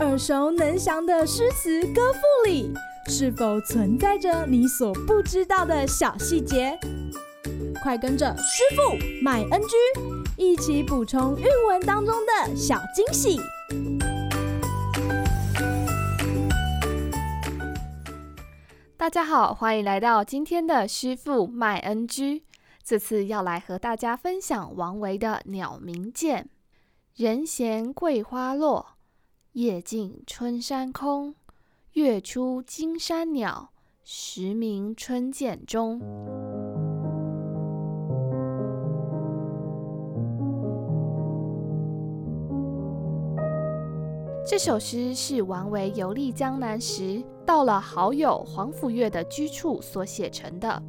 耳熟能详的诗词歌赋里，是否存在着你所不知道的小细节？快跟着师傅麦恩居一起补充韵文当中的小惊喜！大家好，欢迎来到今天的师傅麦恩居。这次要来和大家分享王维的《鸟鸣涧》：人闲桂花落，夜静春山空。月出惊山鸟，时鸣春涧中。这首诗是王维游历江南时，到了好友皇甫岳的居处所写成的，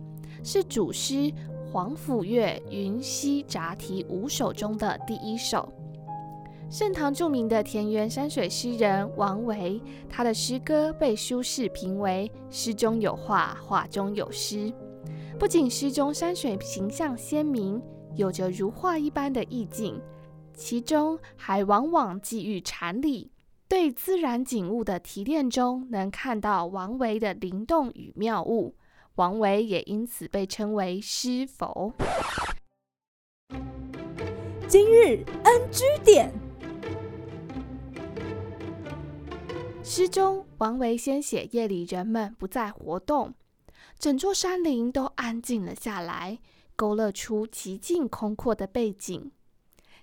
是主诗《皇甫岳云溪杂题五首》中的第一首。盛唐著名的田园山水诗人王维，他的诗歌被苏轼评为诗中有画，画中有诗。不仅诗中山水形象鲜明，有着如画一般的意境，其中还往往寄寓禅理。对自然景物的提炼中，能看到王维的灵动与妙物。王维也因此被称为诗佛。今日 NG 点，诗中王维先写夜里人们不再活动，整座山林都安静了下来，勾勒出极尽空阔的背景。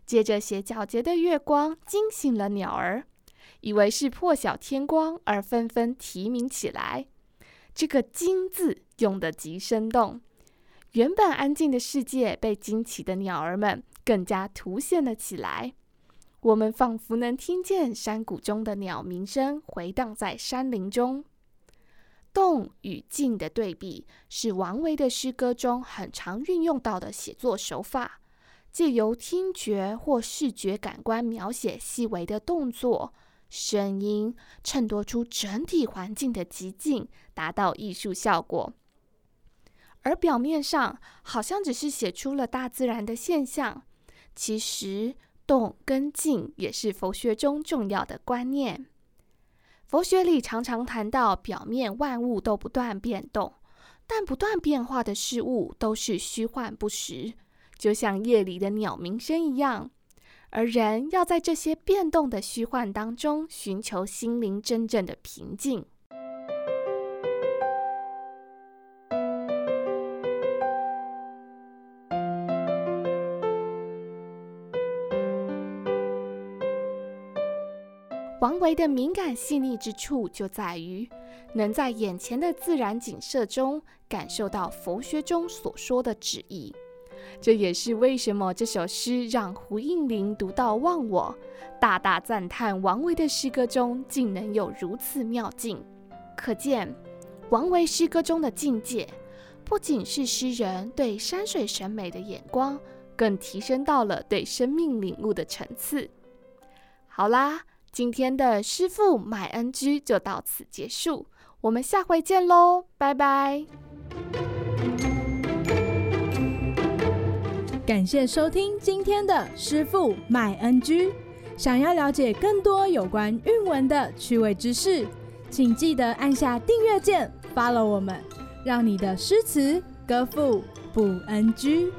接着写皎洁的月光惊醒了鸟儿。以为是破晓天光，而纷纷啼鸣起来。这个“惊”字用得极生动，原本安静的世界被惊奇的鸟儿们更加凸显了起来。我们仿佛能听见山谷中的鸟鸣声回荡在山林中。动与静的对比是王维的诗歌中很常运用到的写作手法，借由听觉或视觉感官描写细微的动作。声音衬托出整体环境的寂静，达到艺术效果。而表面上好像只是写出了大自然的现象，其实动跟静也是佛学中重要的观念。佛学里常常谈到，表面万物都不断变动，但不断变化的事物都是虚幻不实，就像夜里的鸟鸣声一样。而人要在这些变动的虚幻当中，寻求心灵真正的平静。王维的敏感细腻之处，就在于能在眼前的自然景色中，感受到佛学中所说的旨意。这也是为什么这首诗让胡应麟读到忘我，大大赞叹王维的诗歌中竟能有如此妙境。可见，王维诗歌中的境界，不仅是诗人对山水审美的眼光，更提升到了对生命领悟的层次。好啦，今天的师傅买 NG 就到此结束，我们下回见喽，拜拜。感谢收听今天的师傅买 NG，。想要了解更多有关韵文的趣味知识，请记得按下订阅键，follow 我们，让你的诗词歌赋不 NG。